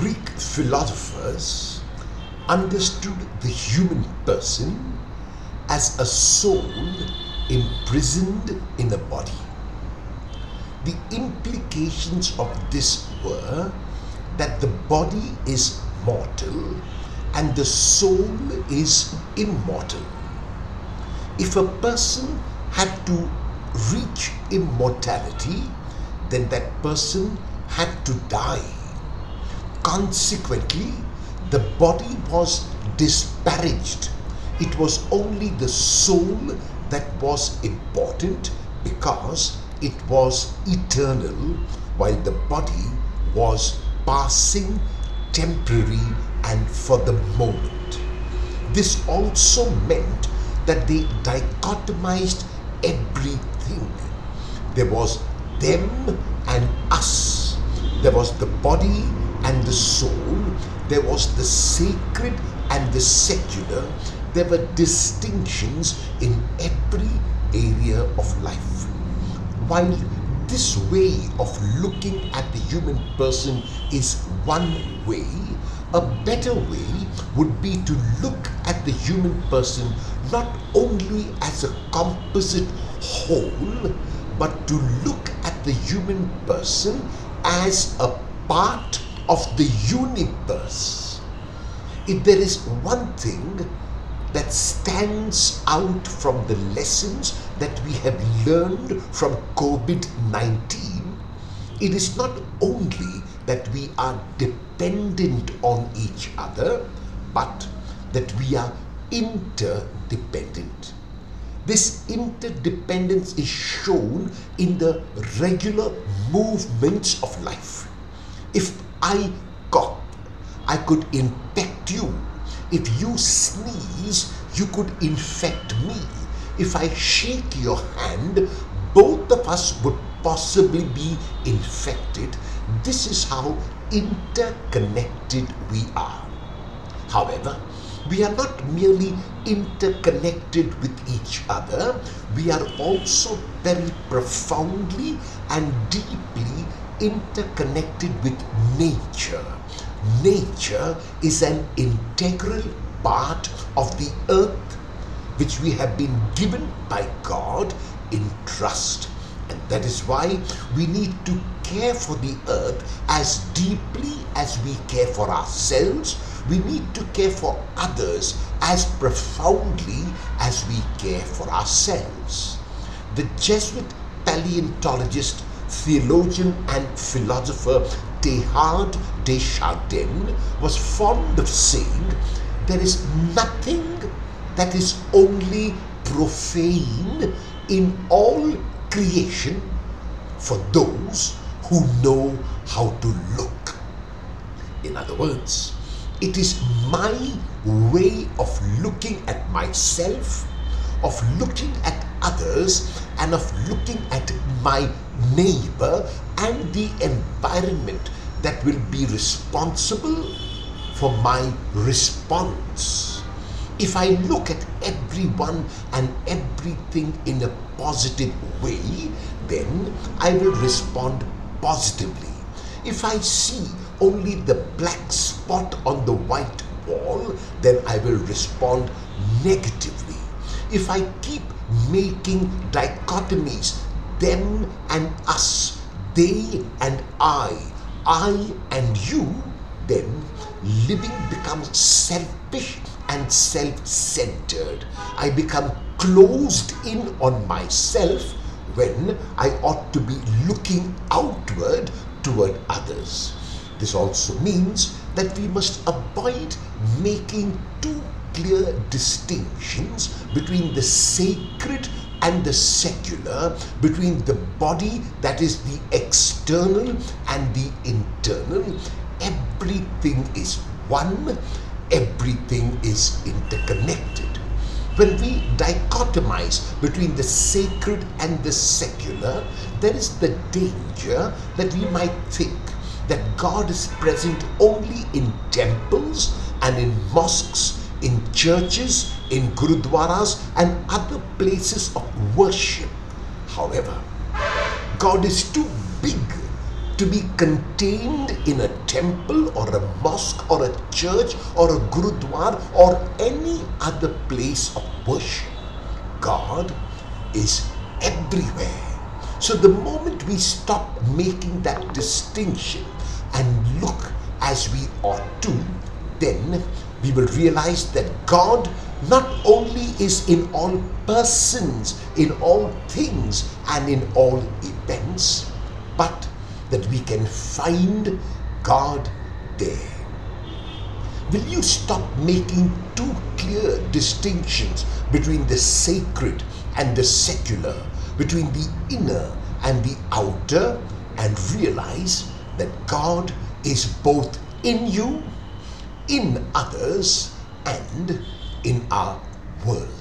Greek philosophers understood the human person as a soul imprisoned in a body. The implications of this were that the body is mortal and the soul is immortal. If a person had to reach immortality, then that person had to die. Consequently, the body was disparaged. It was only the soul that was important because it was eternal, while the body was passing, temporary, and for the moment. This also meant that they dichotomized everything. There was them and us. There was the body and the soul. There was the sacred and the secular. There were distinctions in every area of life. While this way of looking at the human person is one way, a better way would be to look at the human person not only as a composite whole, but to look at the human person as a part of the universe. If there is one thing that stands out from the lessons that we have learned from COVID 19, it is not only that we are dependent on each other, but that we are interdependent. This interdependence is shown in the regular movements of life. If I cough, I could infect you. If you sneeze, you could infect me. If I shake your hand, both of us would possibly be infected. This is how interconnected we are. However, we are not merely interconnected with each other, we are also very profoundly and deeply interconnected with nature. Nature is an integral part of the earth which we have been given by God in trust. And that is why we need to care for the earth as deeply as we care for ourselves. We need to care for others as profoundly as we care for ourselves. The Jesuit paleontologist, theologian, and philosopher Teilhard de Chardin was fond of saying, There is nothing that is only profane in all creation for those who know how to look. In other words, it is my way of looking at myself, of looking at others, and of looking at my neighbor and the environment that will be responsible for my response. If I look at everyone and everything in a positive way, then I will respond positively. If I see only the black spot on the white wall, then I will respond negatively. If I keep making dichotomies, them and us, they and I, I and you, then living becomes selfish and self centered. I become closed in on myself when I ought to be looking outward toward others. This also means that we must avoid making too clear distinctions between the sacred and the secular, between the body that is the external and the internal. Everything is one, everything is interconnected. When we dichotomize between the sacred and the secular, there is the danger that we might think that God is present only in temples and in mosques, in churches, in gurudwaras, and other places of worship. However, God is too big, to be contained in a temple or a mosque or a church or a gurudwara or any other place of worship. God is everywhere. So the moment we stop making that distinction and look as we ought to, then we will realize that God not only is in all persons, in all things, and in all events, but that we can find God there. Will you stop making too clear distinctions between the sacred and the secular, between the inner and the outer, and realize that God is both in you, in others, and in our world?